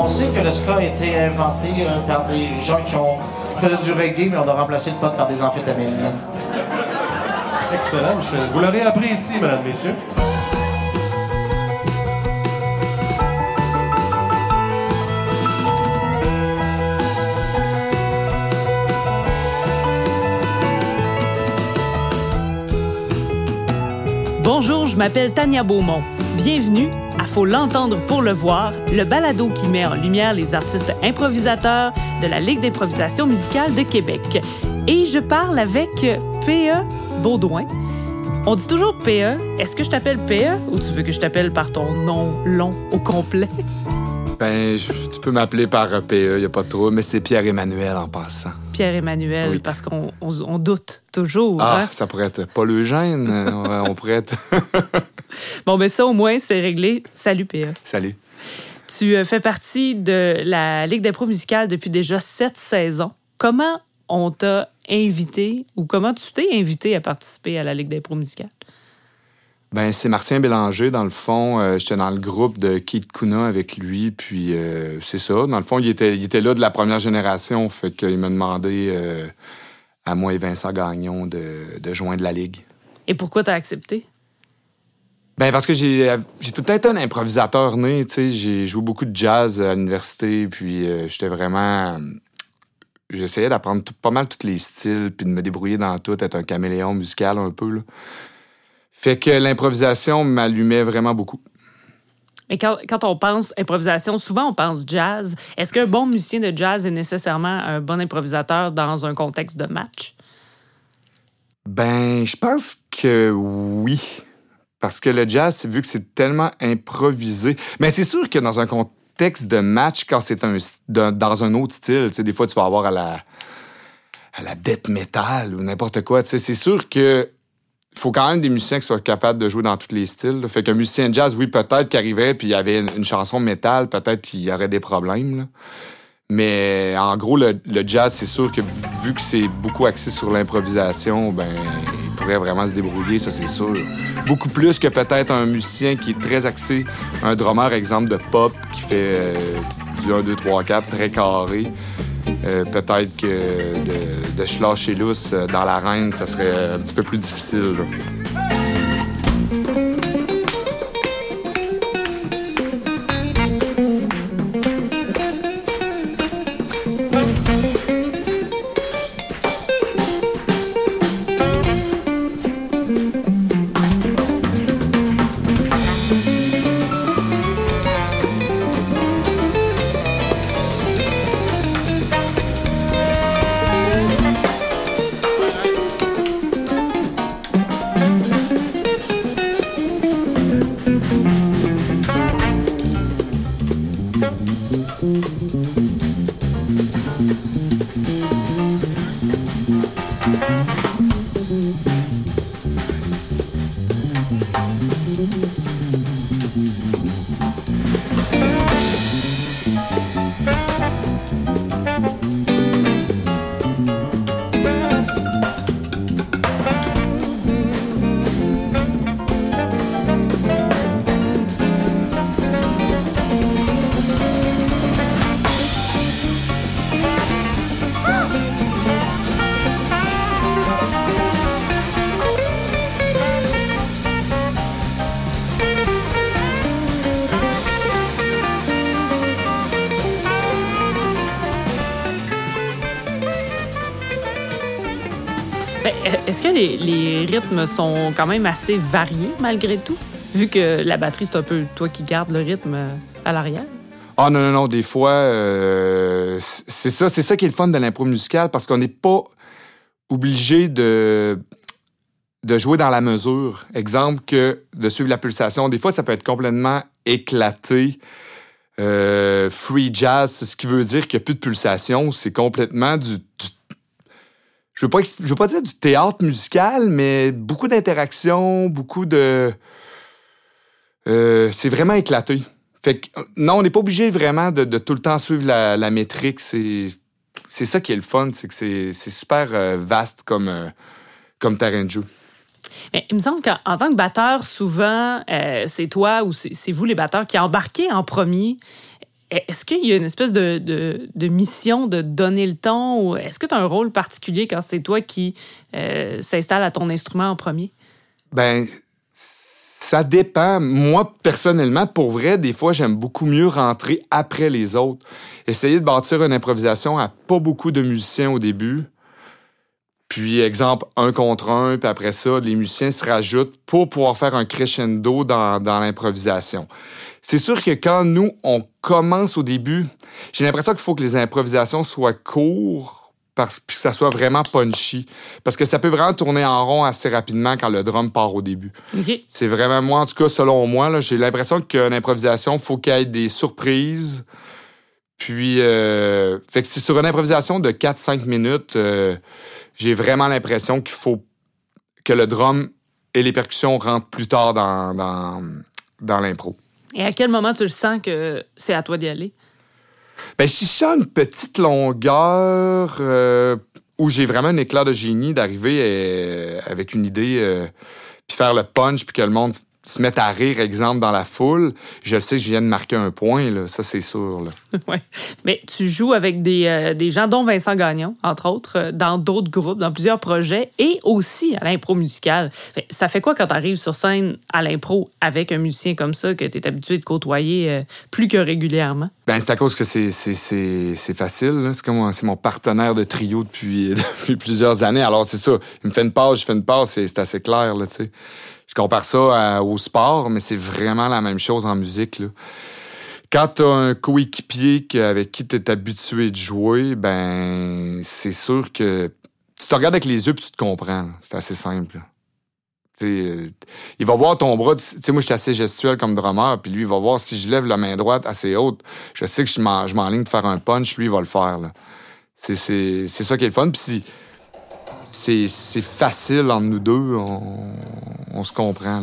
On sait que le ska a été inventé euh, par des gens qui ont fait du reggae, mais on a remplacé le pot par des amphétamines. Excellent, Michel. Vous l'aurez appris ici, mesdames, messieurs. Bonjour, je m'appelle Tania Beaumont. Bienvenue à Faut l'entendre pour le voir, le balado qui met en lumière les artistes improvisateurs de la Ligue d'improvisation musicale de Québec. Et je parle avec P.E. Baudouin. On dit toujours P.E. Est-ce que je t'appelle P.E. ou tu veux que je t'appelle par ton nom long au complet? Ben, tu peux m'appeler par PE, y a pas de trouble, mais c'est Pierre-Emmanuel en passant. Pierre-Emmanuel, Oui. parce qu'on on- on doute toujours. Ah, hein? ça pourrait être Paul Eugène. euh, ouais, on pourrait être. Bon, ben ça, au moins, c'est réglé. Salut, P.E. Salut. Tu euh, fais partie de la Ligue d'impro musicale depuis déjà sept saisons. Comment on t'a invité ou comment tu t'es invité à participer à la Ligue d'impro musicale? Ben, c'est Martien Bélanger, dans le fond. euh, J'étais dans le groupe de Keith Kuna avec lui, puis euh, c'est ça. Dans le fond, il était, il était là de la première génération, fait qu'il m'a demandé euh, à moi et Vincent Gagnon de, de joindre la Ligue. Et pourquoi t'as accepté? Ben parce que j'ai j'ai tout le temps été un improvisateur né, tu sais, j'ai joué beaucoup de jazz à l'université puis j'étais vraiment j'essayais d'apprendre pas mal tous les styles puis de me débrouiller dans tout, être un caméléon musical un peu là. Fait que l'improvisation m'allumait vraiment beaucoup. Mais quand, quand on pense improvisation, souvent on pense jazz. Est-ce qu'un bon musicien de jazz est nécessairement un bon improvisateur dans un contexte de match? Ben, je pense que oui. Parce que le jazz, vu que c'est tellement improvisé. Mais c'est sûr que dans un contexte de match, quand c'est un, dans dans un autre style, tu sais, des fois, tu vas avoir à la, à la death metal ou n'importe quoi. tu sais, C'est sûr que faut quand même des musiciens qui soient capables de jouer dans tous les styles. Fait qu'un musicien de jazz, oui, peut-être qu'il arriverait puis il y avait une, chanson métal, peut-être qu'il y aurait des problèmes. Mais en gros, le, le jazz, c'est sûr que vu que c'est beaucoup axé sur l'improvisation, ben, il pourrait vraiment se débrouiller, ça c'est sûr. Beaucoup plus que peut-être un musicien qui est très axé, un drummer, exemple, de pop, qui fait euh, du 1, 2, 3, 4, très carré. Euh, peut-être que de, de se lâcher lousse euh, dans l'arène, ça serait un petit peu plus difficile. Les, rythmes sont quand même assez variés malgré tout? Vu que la batterie, c'est un peu toi qui gardes le rythme euh, à l'arrière. Ah non, non, non, des fois, euh, c'est ça, c'est ça qui est le fun de l'impro musicale parce qu'on n'est pas obligé de, de jouer dans la mesure. Exemple que de suivre la pulsation. Des fois, ça peut être complètement éclaté. Euh, free jazz, c'est ce qui veut dire qu'il n'y a plus de pulsation. C'est complètement du, du- je veux pas, veux pas dire du théâtre musical, mais beaucoup d'interactions, beaucoup de, euh, c'est vraiment éclaté. Fait que, non, on n'est pas obligé vraiment de, tout le temps suivre la, métrique. C'est, ça qui est le fun, c'est que c'est, super euh, vaste comme, euh, il me semble qu'en en tant que batteur, souvent, euh, c'est toi ou c'est vous les batteurs qui embarquez en premier. Est-ce qu'il y a une espèce de, mission de donner le ton ou est-ce que tu as un rôle particulier quand c'est toi qui euh, s'installe à ton instrument en premier? Ben, ça dépend. Moi, personnellement, pour vrai, des fois, j'aime beaucoup mieux rentrer après les autres. Essayer de bâtir une improvisation à pas beaucoup de musiciens au début. Puis, exemple, un contre un, puis après ça, les musiciens se rajoutent pour pouvoir faire un crescendo dans l'improvisation. C'est sûr que quand nous, on commence au début, j'ai l'impression qu'il faut que les improvisations soient courtes parce que ça soit vraiment punchy. Parce que ça peut vraiment tourner en rond assez rapidement quand le drum part au début. C'est vraiment, moi, en tout cas, selon moi, j'ai l'impression qu'une improvisation, il faut qu'il y ait des surprises. Puis, euh, fait que c'est sur une improvisation de 4-5 minutes, euh, j'ai vraiment l'impression qu'il faut que le drum et les percussions rentrent plus tard dans, dans, dans l'impro. Et à quel moment tu le sens que c'est à toi d'y aller? Ben, si je une petite longueur euh, où j'ai vraiment un éclat de génie d'arriver euh, avec une idée, euh, puis faire le punch, puis que le monde se mettent à rire, exemple, dans la foule, je sais que je viens de marquer un point, là. ça c'est sûr. oui. Mais tu joues avec des, euh, des, gens, dont Vincent Gagnon, entre autres, euh, dans d'autres groupes, dans plusieurs projets, et aussi à l'impro musicale. Ça fait quoi quand tu arrives sur scène à l'impro avec un musicien comme ça que tu es habitué de côtoyer euh, plus que régulièrement? Ben, c'est à cause que c'est facile. C'est comme c'est mon partenaire de trio depuis, depuis plusieurs années. Alors c'est ça. Il me fait une passe, je fais une passe, c'est assez clair. Là, sais je compare ça au sport, mais c'est vraiment la même chose en musique. Là. Quand tu as un coéquipier avec qui tu es habitué de jouer, ben c'est sûr que tu te regardes avec les yeux puis tu te comprends. C'est assez simple. il va voir ton bras. sais, moi, je suis assez gestuel comme drummer, puis lui, il va voir si je lève la main droite assez haute. Je sais que je m'enligne de faire un punch, lui, il va le faire. C'est ça qui est le fun. C'est facile entre nous deux, on, se comprend.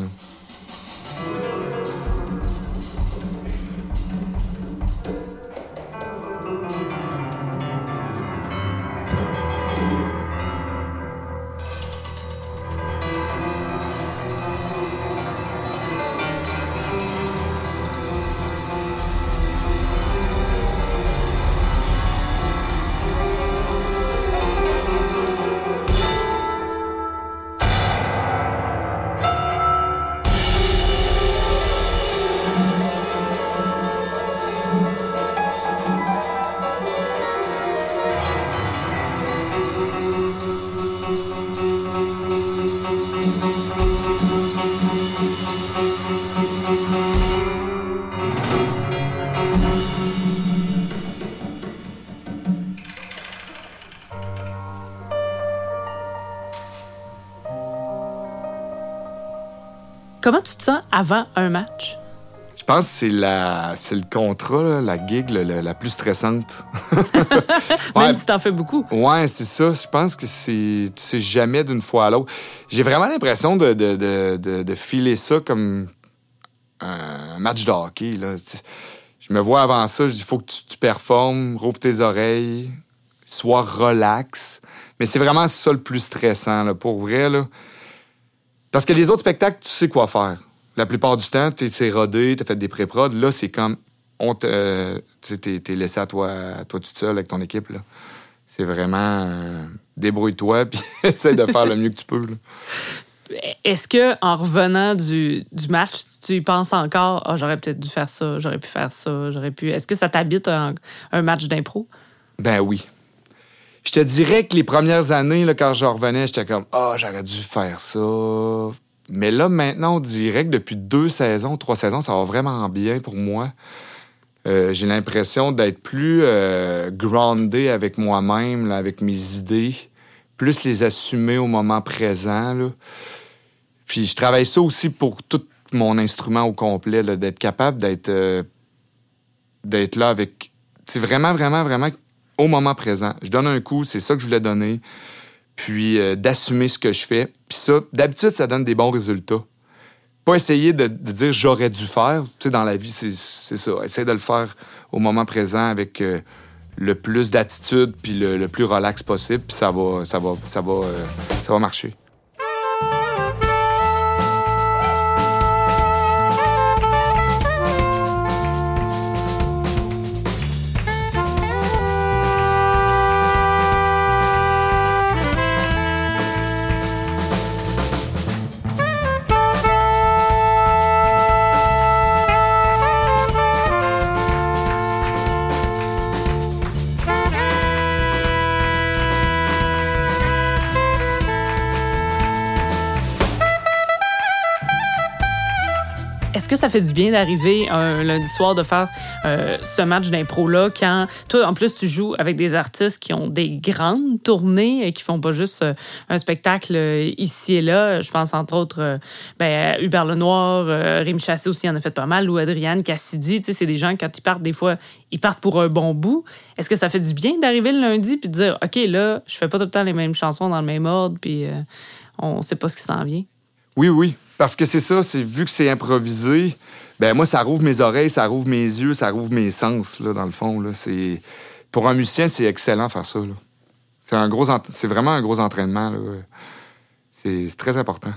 Avant un match? Je pense que c'est la c'est le contrat, la gig la plus stressante. Même si t'en fais beaucoup. Ouais, c'est ça. Je pense que c'est tu sais jamais d'une fois à l'autre. J'ai vraiment l'impression de, de, de, de, filer ça comme un match de hockey. Là. Je me vois avant ça, je dis faut que tu, tu performes, rouvre tes oreilles, sois relax. Mais c'est vraiment ça le plus stressant, là, pour vrai. Là. Parce que les autres spectacles, tu sais quoi faire. La plupart du temps, tu es rodé, tu as fait des pré-prod. Là, c'est comme, on euh, t'es, laissé à toi, à toi toute seule avec ton équipe. Là. C'est vraiment, euh, débrouille-toi, puis essaie de faire le mieux que tu peux. Est-ce que en revenant du, du, match, tu penses encore, ah, j'aurais peut-être dû faire ça, j'aurais pu faire ça, j'aurais pu. Est-ce que ça t'habite un, un match d'impro? Ben oui. Je te dirais que les premières années, là, quand je revenais, j'étais comme Ah, oh, j'aurais dû faire ça. Mais là, maintenant, on dirait que depuis deux saisons, trois saisons, ça va vraiment bien pour moi. Euh, j'ai l'impression d'être plus euh, avec moi-même, avec mes idées, plus les assumer au moment présent. Puis je travaille ça aussi pour tout mon instrument au complet, d'être capable d'être euh, d'être là avec. C'est vraiment, vraiment, vraiment au moment présent. Je donne un coup, c'est ça que je voulais donner. Puis euh, d'assumer ce que je fais. Puis ça, d'habitude, ça donne des bons résultats. Pas essayer de, dire j'aurais dû faire. Tu sais, dans la vie, c'est ça. Essayer de le faire au moment présent avec euh, le plus d'attitude puis le, plus relax possible. Puis ça va, ça va, ça va, euh, ça va marcher. Est-ce que ça fait du bien d'arriver un lundi soir de faire euh, ce match d'impro-là quand, toi, en plus, tu joues avec des artistes qui ont des grandes tournées et qui font pas juste euh, un spectacle euh, ici et là? Je pense entre autres euh, ben, Hubert Lenoir, Rémi Chassé aussi en a fait pas mal, ou Adrienne Cassidy. Tu sais, c'est des gens, quand ils partent, des fois, ils partent pour un bon bout. Est-ce que ça fait du bien d'arriver le lundi puis de dire, OK, là, je fais pas tout le temps les mêmes chansons dans le même ordre puis on sait pas ce qui s'en vient? Oui, oui. Parce que c'est ça, c'est vu que c'est improvisé, ben moi, ça rouvre mes oreilles, ça rouvre mes yeux, ça rouvre mes sens, là, dans le fond. Là. C'est... Pour un musicien, c'est excellent faire ça. Là. C'est, un gros c'est vraiment un gros entraînement. Là. C'est, c'est très important.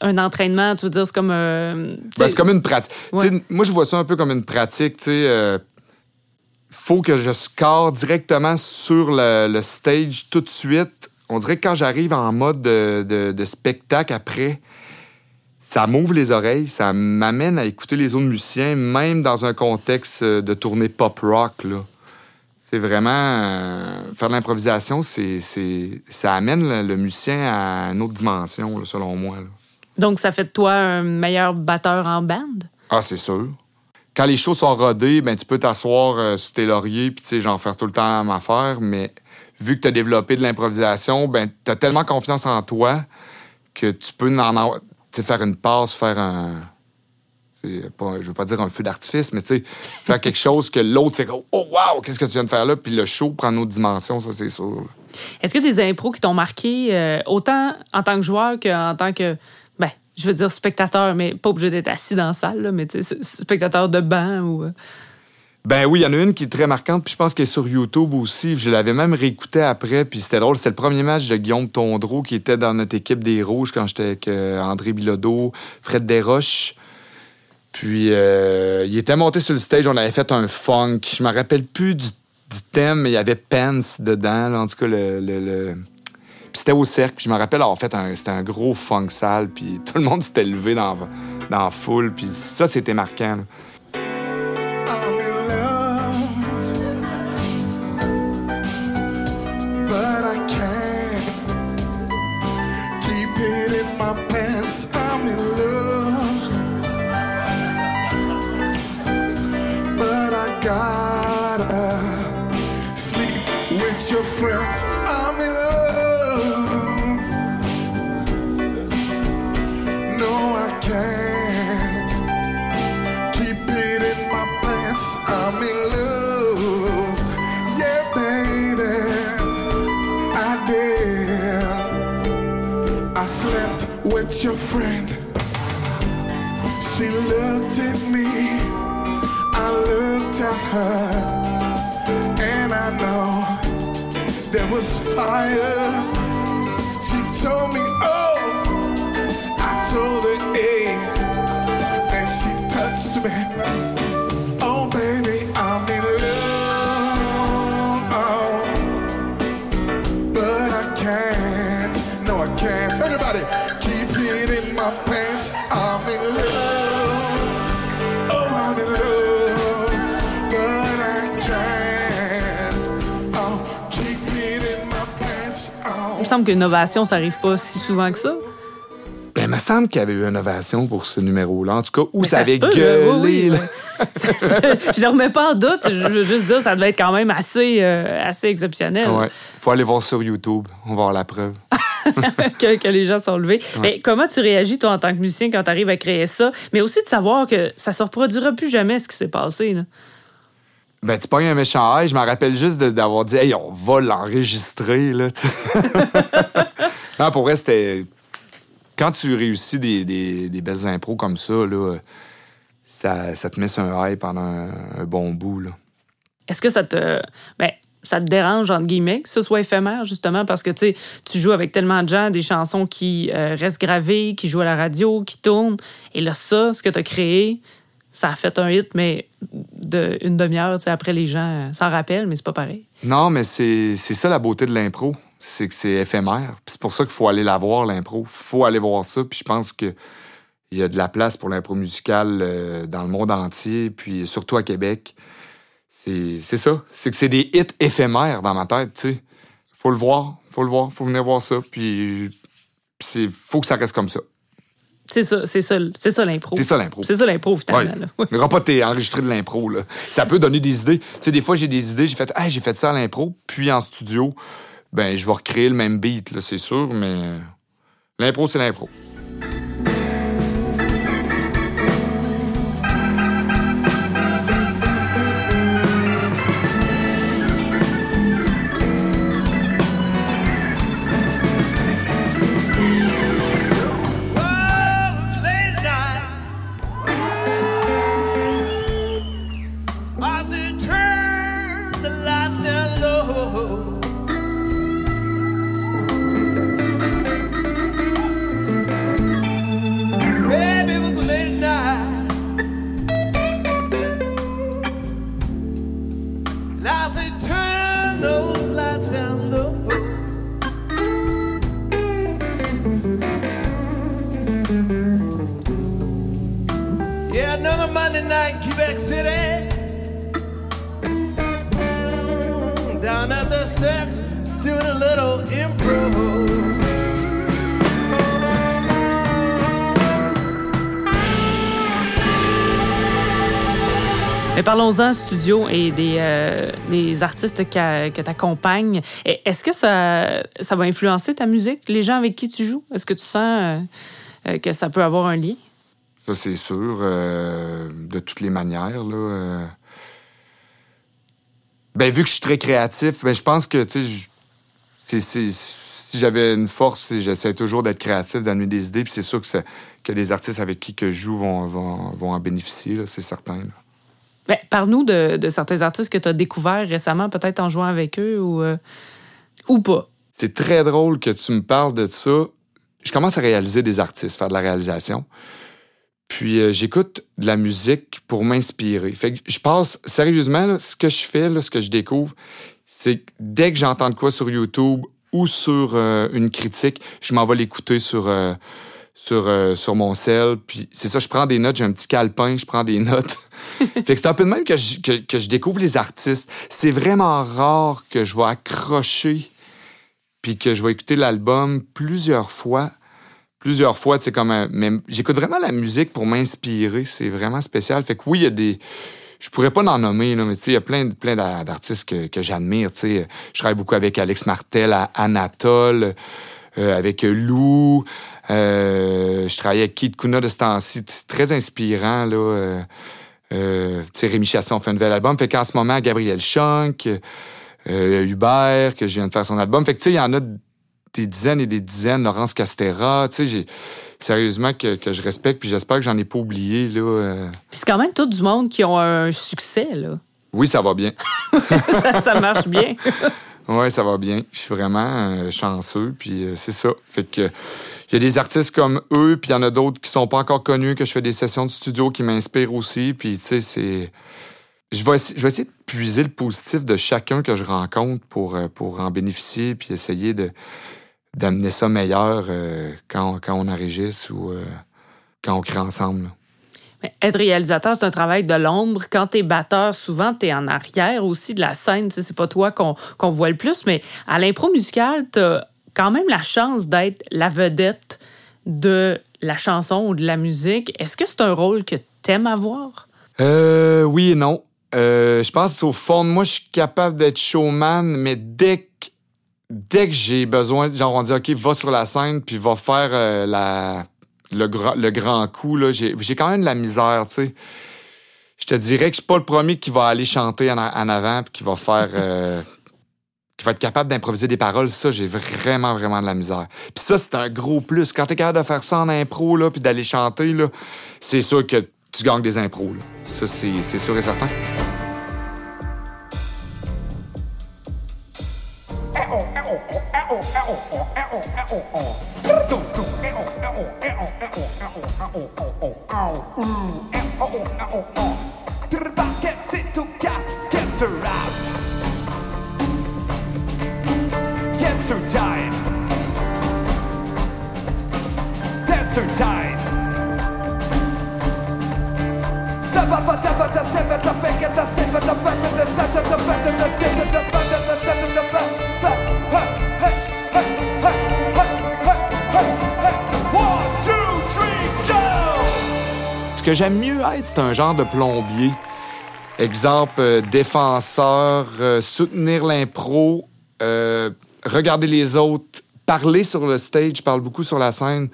Un entraînement, tu veux dire, c'est comme. euh, Ben, c'est comme une pratique. Ouais. Moi, je vois ça un peu comme une pratique. tu sais, euh, faut que je score directement sur le, le stage tout de suite. On dirait que quand j'arrive en mode de, de- de spectacle après, ça m'ouvre les oreilles, ça m'amène à écouter les autres musiciens, même dans un contexte euh, de tournée pop rock. Là. C'est vraiment. euh, faire de l'improvisation, c'est, c'est, ça amène le, le musicien à une autre dimension, là, selon moi. là. Donc, ça fait de toi un meilleur batteur en band? Ah, c'est sûr. Quand les shows sont rodés, ben, tu peux t'asseoir euh, sur tes lauriers puis tu sais, j'en faire tout le temps à m'affaire, mais vu que tu as développé de l'improvisation, ben, tu as tellement confiance en toi que tu peux en avoir- sais, faire une passe, faire un. Pas, je veux pas dire un feu d'artifice, mais tu sais, faire quelque chose que l'autre fait Oh, wow, qu'est-ce que tu viens de faire là? Puis le show prend une autre dimension, ça, c'est sûr. Est-ce que des impros qui t'ont marqué euh, autant en tant que joueur qu'en tant que. Ben, je veux dire spectateur, mais pas obligé d'être assis dans la salle, là, mais tu sais, spectateur de banc ou. Ben oui, il y en a une qui est très marquante, puis je pense qu'elle est sur YouTube aussi. Je l'avais même réécoutée après, puis c'était drôle. C'était le premier match de Guillaume Tondreau qui était dans notre équipe des Rouges quand j'étais avec euh, André Bilodeau, Fred Desroches. Puis euh, il était monté sur le stage, on avait fait un funk. Je me rappelle plus du, thème, mais il y avait Pence dedans, en tout cas le. Puis c'était au cercle, puis je me rappelle avoir fait c'était un gros funk sale, puis tout le monde s'était levé dans, dans la foule, puis ça, c'était marquant. Keep it in my pants. I'm in love. Yeah, baby. I did. I slept with your friend. She looked at me. I looked at her. And I know there was fire. Il me semble qu'une ovation, ça arrive pas si souvent que ça. Ben, il me semble qu'il y avait eu une ovation pour ce numéro-là. En tout cas, où ça, avait peut, gueulé. Oui, oui, là. ouais. Ça- ça- je le remets pas en doute. Je veux juste dire, ça devait être quand même assez, euh, assez exceptionnel Ouais. Faut aller voir sur YouTube. On va avoir la preuve. que, que les gens sont levés. Mais comment tu réagis, toi, en tant que musicien, quand tu arrives à créer ça? Mais aussi de savoir que ça se reproduira plus jamais ce qui s'est passé. Là. Ben, tu pognes un méchant high. Je me rappelle juste d'avoir dit, hey, on va l'enregistrer, là. non, pour vrai, c'était. Quand tu réussis des, des- des belles impros comme ça, là, ça, ça te met sur un high pendant un, un bon bout, là. Est-ce que ça te. Ben, ça te dérange, entre guillemets, que ce soit éphémère, justement, parce que tu sais, tu joues avec tellement de gens, des chansons qui euh, restent gravées, qui jouent à la radio, qui tournent. Et là, ça, ce que tu as créé, ça a fait un hit, mais une demi-heure, après, les gens euh, s'en rappellent, mais c'est pas pareil. Non, mais c'est ça la beauté de l'impro. C'est que c'est éphémère. C'est pour ça qu'il faut aller la voir, l'impro. faut aller voir ça. Puis je pense que il y a de la place pour l'impro musicale euh, dans le monde entier, puis surtout à Québec. C'est c'est ça. C'est que c'est des hits éphémères dans ma tête, tu sais. Faut le voir, faut le voir, faut venir voir ça. Puis c'est faut que ça reste comme ça. C'est ça, c'est ça, c'est ça l'impro. C'est ça, l'impro. C'est ça l'impro, finalement. Ouais. là. Pas t'es enregistré de l'impro. là. Ça peut donner des idées. Tu sais, des fois, j'ai des idées, j'ai fait, hey, j'ai fait ça à l'impro, puis en studio, ben, je vais recréer le même beat, là, c'est sûr, mais l'impro, c'est l'impro. Parlons-en studio et des, euh, des artistes que tu accompagnes. Est-ce que ça, ça va influencer ta musique, les gens avec qui tu joues? Est-ce que tu sens euh, euh, que ça peut avoir un lien? Ça, c'est sûr, de toutes les manières. Là. Ben, vu que je suis très créatif, ben, je pense que, c'est- si j'avais une force, j'essaie toujours d'être créatif, d'amener des idées, puis c'est sûr que, que les artistes avec qui que je joue vont, vont, vont en bénéficier, c'est certain. Ben, Parle-nous de, certains artistes que tu as découverts récemment, peut-être en jouant avec eux ou, euh, ou pas. C'est très drôle que tu me parles de ça. Je commence à réaliser des artistes, faire de la réalisation. Puis euh, j'écoute de la musique pour m'inspirer. Fait que je passe sérieusement ce que je fais, ce que je découvre, c'est que dès que j'entends de quoi sur YouTube ou sur euh, une critique, je m'en vais l'écouter sur sur euh, sur mon cell. Puis c'est ça, je prends des notes, j'ai un petit calepin, je prends des notes. fait que c'est un peu de même que je, que, que je découvre les artistes. C'est vraiment rare que je vais accrocher puis que je vais écouter l'album plusieurs fois. Plusieurs fois, tu sais, comme un- Mais j'écoute vraiment la musique pour m'inspirer. C'est vraiment spécial. Fait que oui, il y a des. Je pourrais pas en nommer, là, mais tu sais, il y a plein, plein d'a- d'artistes que, que j'admire. Tu sais, je travaille beaucoup avec Alex Martel, à Anatole, euh, avec Lou. Euh, je travaille avec Keith Kuna de ce temps-ci. C'est très inspirant, là. Euh, euh, tu sais, Rémi Chasson fait un nouvel album. Fait qu'en ce moment, Gabriel Schunk, euh, Hubert, que je viens de faire son album. Fait que, tu sais, il y en a des dizaines et des dizaines. Laurence Castera, tu sais, j'ai... Sérieusement, que, que je respecte, puis j'espère que j'en ai pas oublié, là. euh. Puis c'est quand même tout du monde qui ont un succès, là. Oui, ça va bien. ça, ça marche bien. Oui, ça va bien. Je suis vraiment euh, chanceux, puis euh, c'est ça. Fait que il y a des artistes comme eux, puis il y en a d'autres qui sont pas encore connus, que je fais des sessions de studio qui m'inspirent aussi, puis tu sais, c'est... Je vais, essayer de puiser le positif de chacun que je rencontre pour, euh, pour en bénéficier, puis essayer de d'amener ça meilleur euh, quand, quand on enregistre ou euh, quand on crée ensemble. être réalisateur, c'est un travail de l'ombre. Quand t'es batteur, souvent, t'es en arrière aussi de la scène. C'est pas toi qu'on qu'on voit le plus, mais à l'impro musicale, t'as quand même la chance d'être la vedette de la chanson ou de la musique. Est-ce que c'est un rôle que t'aimes avoir? Euh, oui et non. Euh, je pense qu'au fond de moi, je suis capable d'être showman, mais dès que, dès que j'ai besoin, genre, on dit, OK, va sur la scène, puis va faire euh, la, le, grand, le grand coup, là, j'ai, quand même de la misère, tu sais. Je te dirais que je suis pas le premier qui va aller chanter en, en avant, puis qui va faire... qui va être capable d'improviser des paroles, ça, j'ai vraiment, vraiment de la misère. Puis ça, c'est un gros plus. Quand t'es capable de faire ça en impro, là, puis d'aller chanter, là, c'est sûr que tu gagnes des impros. Là. Ça, c'est sûr et certain. Ce que j'aime mieux être, c'est un genre de plombier. Exemple, euh, défenseur, euh, soutenir l'impro, euh, regarder les autres, parler sur le stage, je parle beaucoup sur la scène,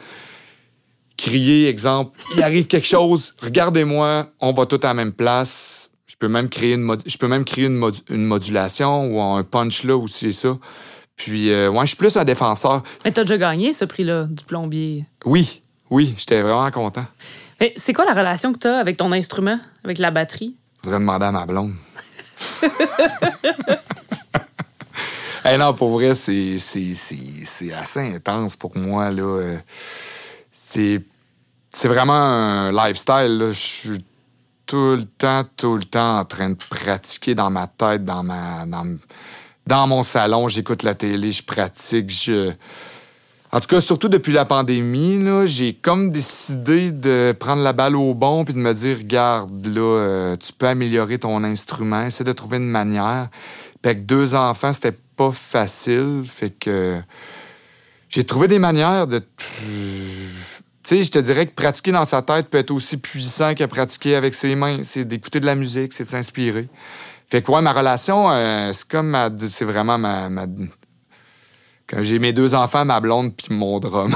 crier, exemple, il arrive quelque chose, regardez-moi, on va tout à la même place. Je peux même créer une, je peux même créer une, mod- une modulation ou un punch là ou c'est ça. Puis, euh, ouais, je suis plus un défenseur. Mais t'as déjà gagné ce prix-là du plombier? Oui, oui, j'étais vraiment content. Mais c'est quoi la relation que t'as avec ton instrument, avec la batterie? Faudrait demander à ma blonde. hey, non, pour vrai, c'est, assez intense pour moi. C'est, vraiment un lifestyle. Je suis tout le temps, tout le temps en train de pratiquer dans ma tête, dans, ma, dans, dans mon salon. J'écoute la télé, je pratique. Je... En tout cas, surtout depuis la pandémie, j'ai comme décidé de prendre la balle au bon puis de me dire, regarde, là, euh, tu peux améliorer ton instrument, essaie de trouver une manière. Puis avec deux enfants, c'était pas facile, fait que j'ai trouvé des manières de... Tu sais, je te dirais que pratiquer dans sa tête peut être aussi puissant que pratiquer avec ses mains. C'est d'écouter de la musique, c'est de s'inspirer. Fait que, ouais, ma relation, euh, c'est comme ma... C'est vraiment ma... ma- Quand j'ai mes deux enfants, ma blonde, puis mon drum.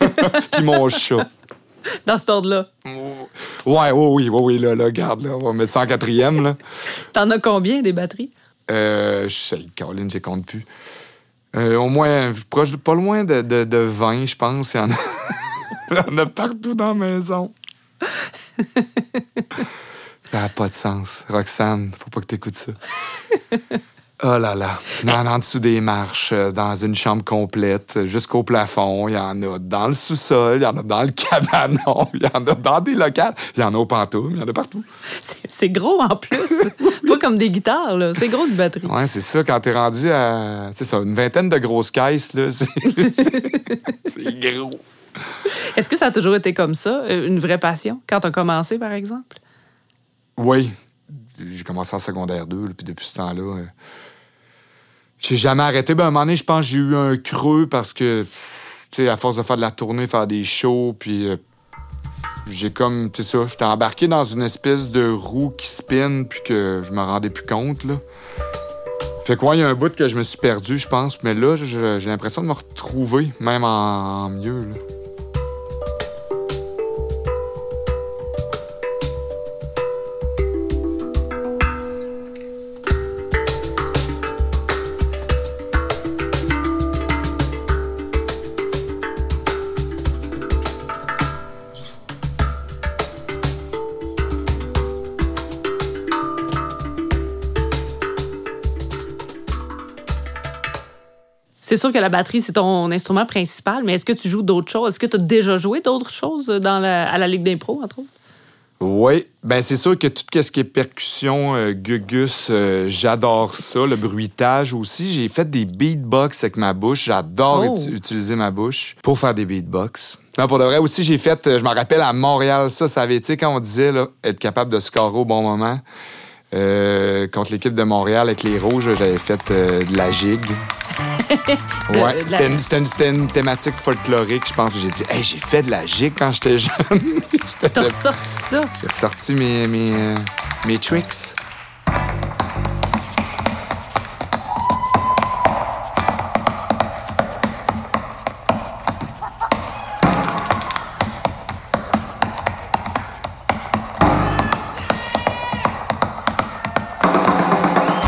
puis mon chat. Dans cet ordre-là? Ouais, ouais, oui, oui, oui, là, là, garde, là, on va mettre ça en quatrième, là. T'en as combien des batteries? Euh, je sais, Caroline, je compte plus. Euh, au moins, proche, de- pas loin de, de, de 20, je pense. Il y en a, il y en a partout dans la maison. Ça n'a pas de sens. Roxane, faut pas que t'écoutes ça. Oh là là. En a en dessous des marches, euh, dans une chambre complète, euh, jusqu'au plafond. Il y en a dans le sous-sol, il y en a dans le cabanon, il y en a dans des locales, il y en a au pantoum, il y en a partout. C'est gros en plus. Pas comme des guitares, là. C'est gros de batterie. Ouais, c'est ça, quand t'es rendu à ça, une vingtaine de grosses caisses, là, c'est gros. Est-ce que ça a toujours été comme ça, euh, une vraie passion, quand t'as commencé, par exemple? Oui. J'ai commencé en secondaire 2, là, puis depuis ce temps-là, euh, j'ai jamais arrêté. Ben, à un moment donné, je pense que j'ai eu un creux parce que, tu sais, à force de faire de la tournée, faire des shows, puis euh, j'ai comme, tu sais ça, j'étais embarqué dans une espèce de roue qui spin, puis que je me rendais plus compte, là. Fait que, ouais, il y a un bout que je me suis perdu, je pense, mais là, j'ai l'impression de me retrouver, même en, en mieux, là. C'est sûr que la batterie, c'est ton instrument principal, mais est-ce que tu joues d'autres choses? Est-ce que tu as déjà joué d'autres choses dans la- à la Ligue d'impro, entre autres? Oui, ben c'est sûr que tout ce qui est percussion, euh, gugus, euh, j'adore ça. Le bruitage aussi. J'ai fait des beatbox avec ma bouche. J'adore Oh. uti- utiliser ma bouche pour faire des beatbox. Non, pour de vrai aussi, j'ai fait, euh, je me rappelle à Montréal, ça, ça avait été quand on disait là, être capable de scorer au bon moment. Euh, contre l'équipe de Montréal avec les Rouges, j'avais fait euh, de la gigue. Ouais, c'était une, c'était une- thématique folklorique, je pense. J'ai dit, hey, j'ai fait de la gigue quand j'étais jeune. T'as de- ressorti ça? j'ai ressorti mes, mes, euh, mes tricks.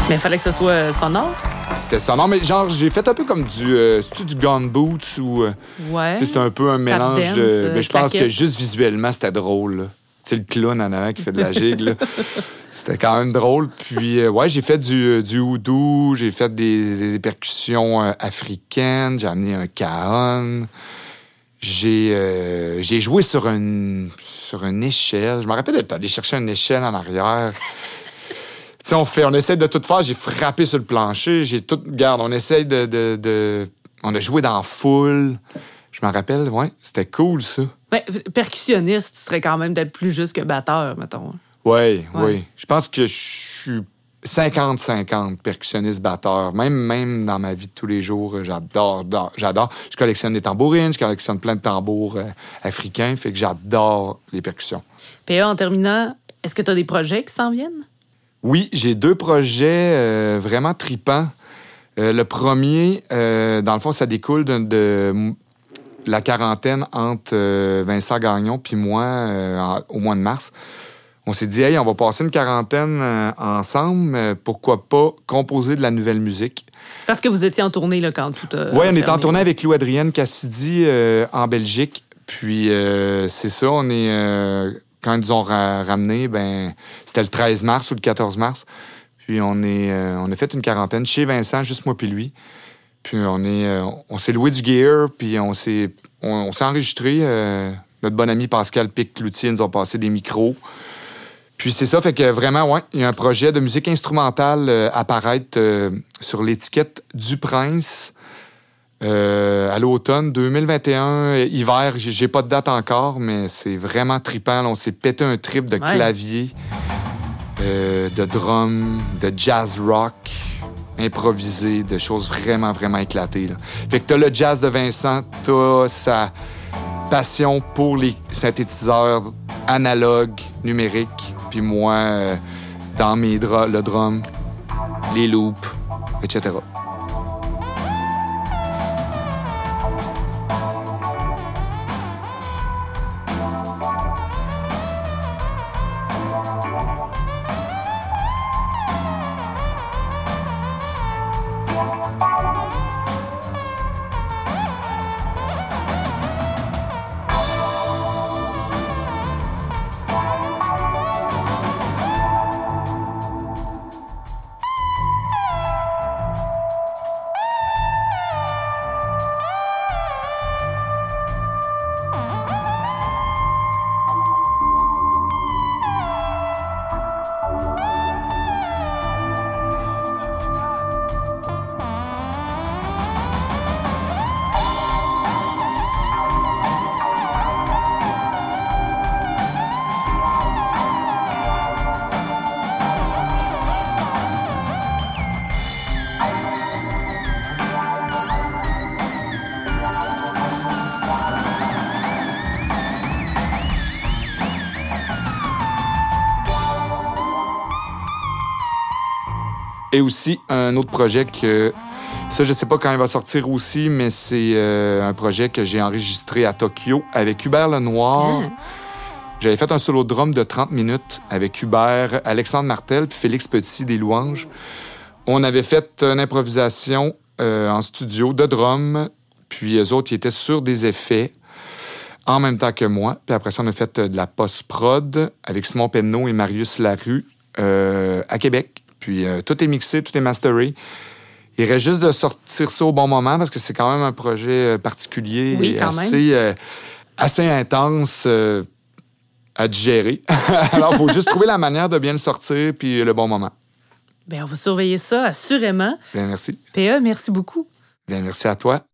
Mais il fallait que ce soit euh, sonore? C'était ça. Non, mais genre, j'ai fait un peu comme du, euh, du gun boots ou. euh, Ouais. c'est un peu un mélange dance, de. euh, Mais je pense que juste visuellement, c'était drôle. sais, le clown en avant qui fait de la gigue, là. C'était quand même drôle. Puis, euh, ouais, j'ai fait du, du houdou, j'ai fait des, des percussions africaines, j'ai amené un cajon. J'ai euh, j'ai joué sur une, sur une échelle. Je me rappelle d'être allé chercher une échelle en arrière. Sais, on fait, on essaie de tout faire. J'ai frappé sur le plancher. J'ai tout, regarde, on essaye de, de, de- on a joué dans foule. Je me rappelle, ouais, c'était cool, ça. Ouais, percussionniste, tu serais quand même d'être plus juste que batteur, mettons. Ouais, Ouais. oui. Je pense que je suis 50-50, percussionniste, batteur. Même, même dans ma vie de tous les jours, euh, j'adore, j'adore- j'adore. Je collectionne des tambourines, je collectionne plein de tambours euh, africains, fait que j'adore les percussions. PA, en terminant, est-ce que tu as des projets qui s'en viennent? Oui, j'ai deux projets euh, vraiment tripants. Euh, le premier, euh, dans le fond, ça découle de, la quarantaine entre Vincent Gagnon puis moi en- au mois de mars. On s'est dit, hey, on va passer une quarantaine ensemble. pourquoi pas composer de la nouvelle musique? Parce que vous étiez en tournée là, quand tout a Oui, on est en tournée avec Lou-Adrienne Cassidy euh, en Belgique. Puis c'est ça, on est... quand ils ont ra- ramené, ben c'était le 13 mars ou le 14 mars. Puis on est euh, on a fait une quarantaine chez Vincent, juste moi puis lui. Puis on est euh, on s'est loué du gear, puis on s'est on, s'est enregistré. euh, notre bon ami Pascal Pic-Cloutier nous a passé des micros. Puis c'est ça, fait que vraiment, ouais, il y a un projet de musique instrumentale euh, apparaître sur l'étiquette du Prince euh, à l'automne 2021, euh, hiver. J'ai pas de date encore, mais c'est vraiment trippant. là. on s'est pété un trip de Ouais. clavier, euh, de drum, de jazz rock improvisé, de choses vraiment, vraiment éclatées. là. Fait que t'as le jazz de Vincent, t'as sa passion pour les synthétiseurs analogues, numériques, puis moi, euh, dans mes draps, le drum, les loops, etc. Et aussi un autre projet que ça je sais pas quand il va sortir aussi, mais c'est euh, un projet que j'ai enregistré à Tokyo avec Hubert Lenoir. Ah. J'avais fait un solo drum de 30 minutes avec Hubert, Alexandre Martel puis Félix Petit des Louanges. On avait fait une improvisation euh, en studio de drum, puis eux autres ils étaient sur des effets en même temps que moi. Puis après ça, on a fait euh, de la post-prod avec Simon Penneau et Marius Larue euh, à Québec. Puis euh, tout est mixé, tout est masteré. Il reste juste de sortir ça au bon moment parce que c'est quand même un projet euh, particulier Oui, et assez, euh, assez intense euh, à digérer. Alors, il faut juste trouver la manière de bien le sortir puis le bon moment. Ben, on va surveiller ça assurément. Bien, merci. PA, merci beaucoup. Bien, merci à toi.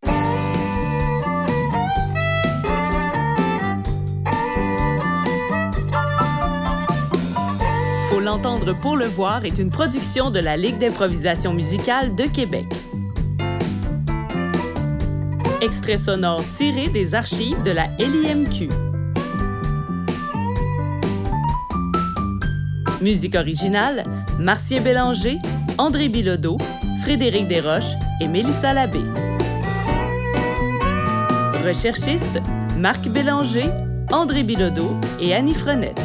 L'entendre pour le voir est une production de la Ligue d'improvisation musicale de Québec. Extrait sonore tiré des archives de la LIMQ. Musique originale, Martien Bélanger, André Bilodeau, Frédéric Desroches et Mélissa Labbé. Recherchistes, Marc Bélanger, André Bilodeau et Annie Frenette.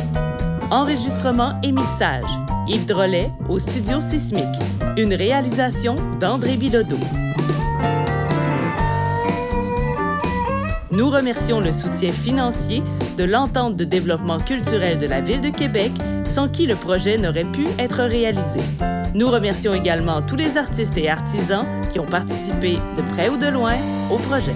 Enregistrement et mixage, Yves Drolet au Studio Sismique. Une réalisation d'André Bilodeau. Nous remercions le soutien financier de l'entente de développement culturel de la Ville de Québec, sans qui le projet n'aurait pu être réalisé. Nous remercions également tous les artistes et artisans qui ont participé de près ou de loin au projet.